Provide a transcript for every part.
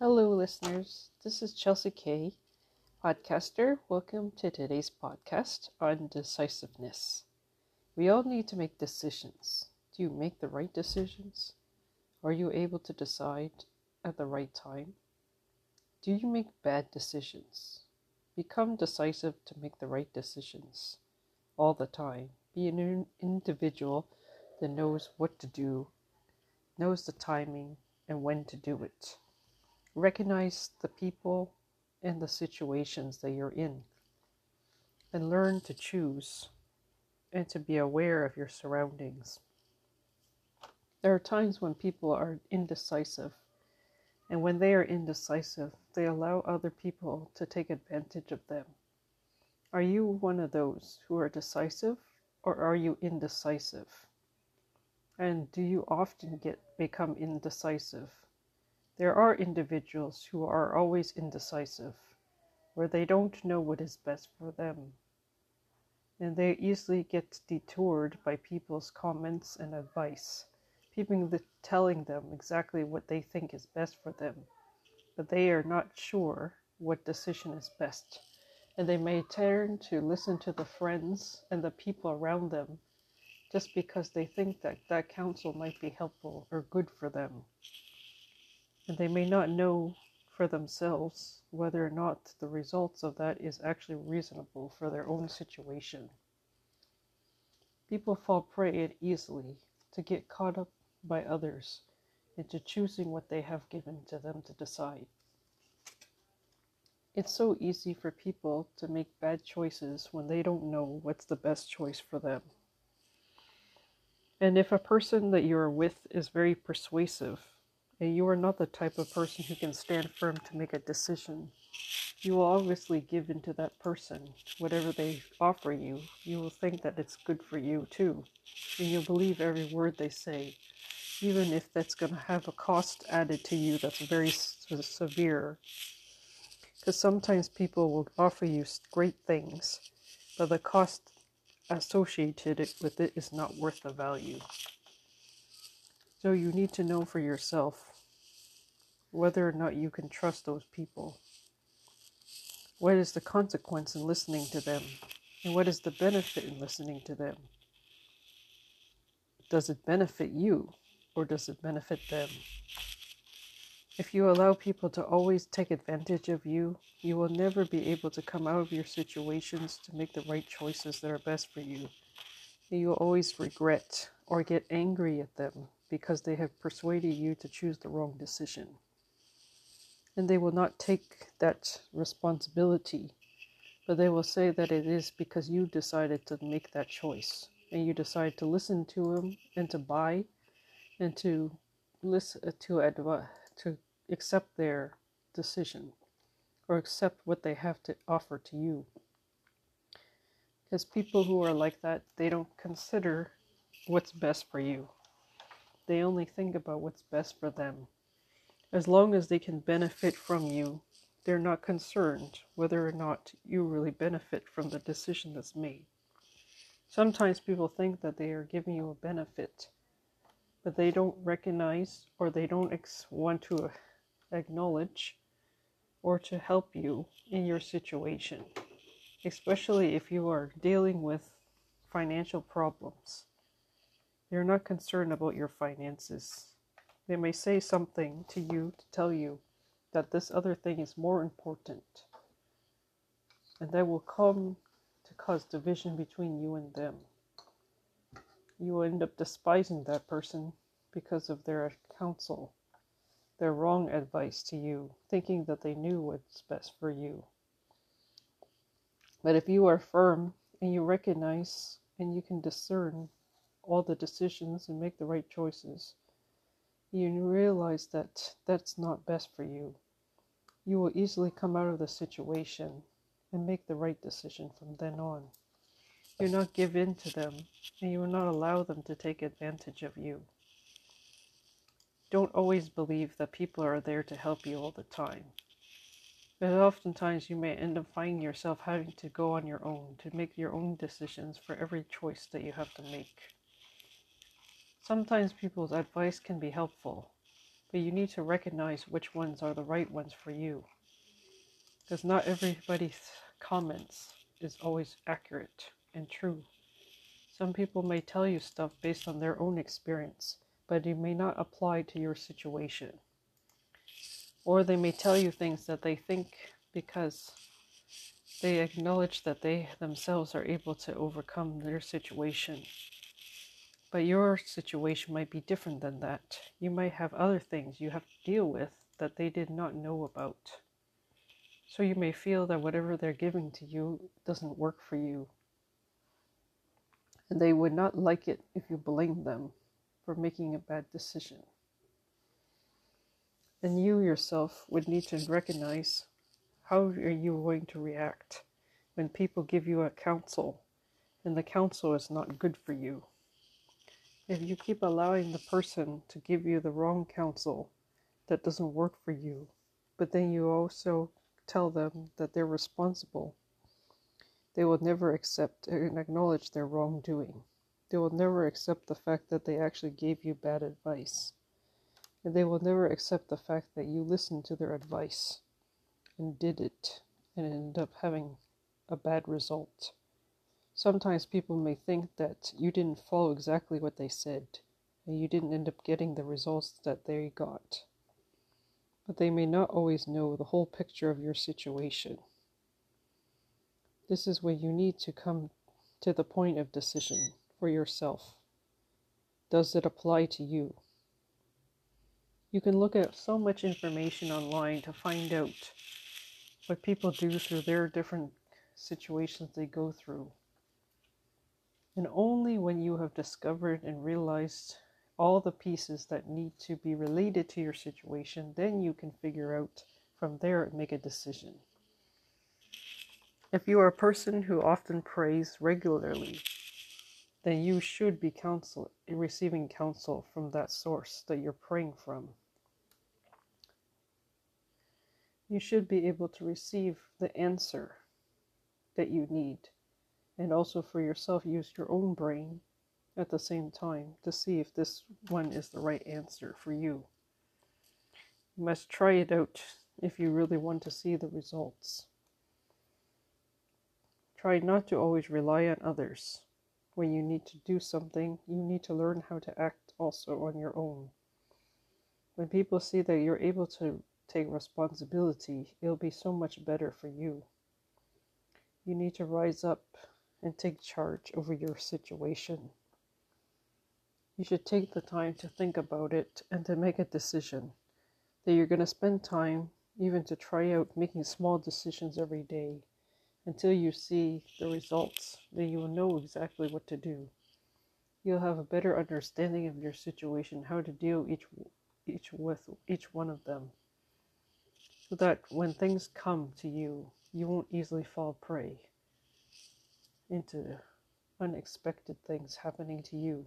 Hello, listeners. This is Chelsea Kay, podcaster. Welcome to today's podcast on decisiveness. We all need to make decisions. Do you make the right decisions? Are you able to decide at the right time? Do you make bad decisions? Become decisive to make the right decisions all the time. Be an individual that knows what to do, knows the timing, and when to do it. Recognize the people and the situations that you're in and learn to choose and to be aware of your surroundings. There are times when people are indecisive, and when they are indecisive, they allow other people to take advantage of them. Are you one of those who are decisive or are you indecisive? And do you often get become indecisive? There are individuals who are always indecisive, where they don't know what is best for them, and they easily get detoured by people's comments and advice, people telling them exactly what they think is best for them, but they are not sure what decision is best, and they may turn to listen to the friends and the people around them just because they think that that counsel might be helpful or good for them and they may not know for themselves whether or not the results of that is actually reasonable for their own situation. People fall prey easily to get caught up by others into choosing what they have given to them to decide. It's so easy for people to make bad choices when they don't know what's the best choice for them. And if a person that you're with is very persuasive and you are not the type of person who can stand firm to make a decision. You will obviously give in to that person. Whatever they offer you, you will think that it's good for you too. And you'll believe every word they say, even if that's going to have a cost added to you that's very severe. Because sometimes people will offer you great things, but the cost associated with it is not worth the value. So you need to know for yourself whether or not you can trust those people. What is the consequence in listening to them? And what is the benefit in listening to them? Does it benefit you or does it benefit them? If you allow people to always take advantage of you, you will never be able to come out of your situations to make the right choices that are best for you. You will always regret or get angry at them because they have persuaded you to choose the wrong decision and they will not take that responsibility, but they will say that it is because you decided to make that choice and you decide to listen to them and to buy and to listen uh, to advise to accept their decision or accept what they have to offer to you. Because people who are like that, they don't consider what's best for you. They only think about what's best for them. As long as they can benefit from you, they're not concerned whether or not you really benefit from the decision that's made. Sometimes people think that they are giving you a benefit, but they don't recognize or they don't ex- want to acknowledge or to help you in your situation, especially if you are dealing with financial problems. They're not concerned about your finances. They may say something to you to tell you that this other thing is more important, and that will come to cause division between you and them. You will end up despising that person because of their counsel, their wrong advice to you, thinking that they knew what's best for you. But if you are firm and you recognize and you can discern all the decisions and make the right choices, you realize that that's not best for you, you will easily come out of the situation and make the right decision from then on. You not give in to them, and you will not allow them to take advantage of you. Don't always believe that people are there to help you all the time. But oftentimes you may end up finding yourself having to go on your own to make your own decisions for every choice that you have to make. Sometimes people's advice can be helpful, But you need to recognize which ones are the right ones for you. Because not everybody's comments is always accurate and true. Some people may tell you stuff based on their own experience, but it may not apply to your situation. Or they may tell you things that they think because they acknowledge that they themselves are able to overcome their situation. But your situation might be different than that. You might have other things you have to deal with that they did not know about. So you may feel that whatever they're giving to you doesn't work for you. And they would not like it if you blame them for making a bad decision. And you yourself would need to recognize how are you going to react when people give you a counsel and the counsel is not good for you? If you keep allowing the person to give you the wrong counsel that doesn't work for you, but then you also tell them that they're responsible, they will never accept and acknowledge their wrongdoing. They will never accept the fact that they actually gave you bad advice. And they will never accept the fact that you listened to their advice and did it and ended up having a bad result. Sometimes people may think that you didn't follow exactly what they said and you didn't end up getting the results that they got. But they may not always know the whole picture of your situation. This is where you need to come to the point of decision for yourself. Does it apply to you? You can look at so much information online to find out what people do through their different situations they go through. And only when you have discovered and realized all the pieces that need to be related to your situation, then you can figure out from there and make a decision. If you are a person who often prays regularly, then you should be counsel receiving counsel from that source that you're praying from you should be able to receive the answer that you need. And also for yourself, use your own brain at the same time to see if this one is the right answer for you. You must try it out if you really want to see the results. Try not to always rely on others. When you need to do something, you need to learn how to act also on your own. When people see that you're able to take responsibility, it'll be so much better for you. You need to rise up and take charge over your situation. You should take the time to think about it and to make a decision that you're going to spend time even to try out making small decisions every day until you see the results. Then you will know exactly what to do. You'll have a better understanding of your situation, how to deal each each with each one of them so that when things come to you, you won't easily fall prey into unexpected things happening to you.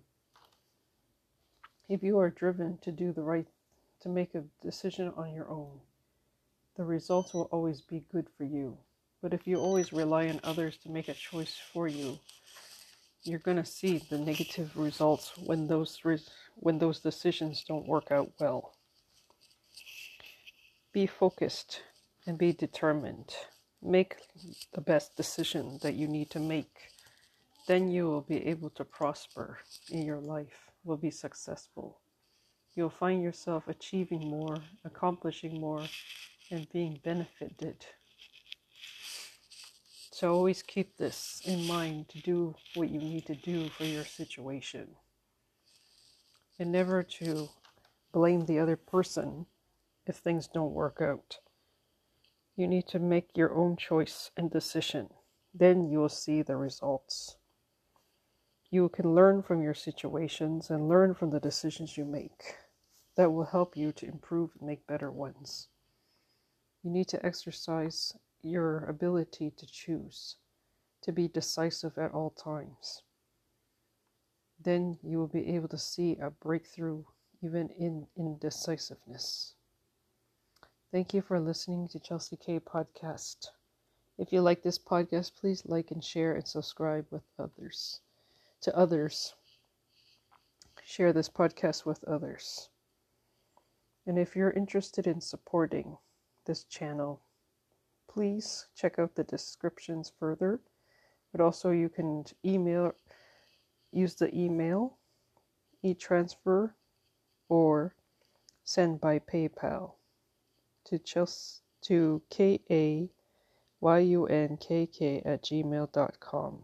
If you are driven to do the right, to make a decision on your own, the results will always be good for you. But if you always rely on others to make a choice for you, you're going to see the negative results when those when those decisions don't work out well. Be focused and be determined. Make the best decision that you need to make. Then you will be able to prosper in your life, will be successful. You'll find yourself achieving more, accomplishing more, and being benefited. So always keep this in mind to do what you need to do for your situation. And never to blame the other person if things don't work out. You need to make your own choice and decision. Then you will see the results. You can learn from your situations and learn from the decisions you make. That will help you to improve and make better ones. You need to exercise your ability to choose, to be decisive at all times. Then you will be able to see a breakthrough even in indecisiveness. Thank you for listening to Chelsea Kay podcast. If you like this podcast, please like and share and subscribe with others. To others, share this podcast with others. And if you're interested in supporting this channel, please check out the descriptions further. But also, you can email, use the email, e transfer, or send by PayPal to Chelsea to K A Y U N K K at gmail.com.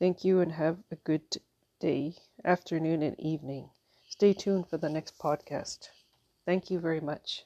Thank you and have a good day, afternoon, and evening. Stay tuned for the next podcast. Thank you very much.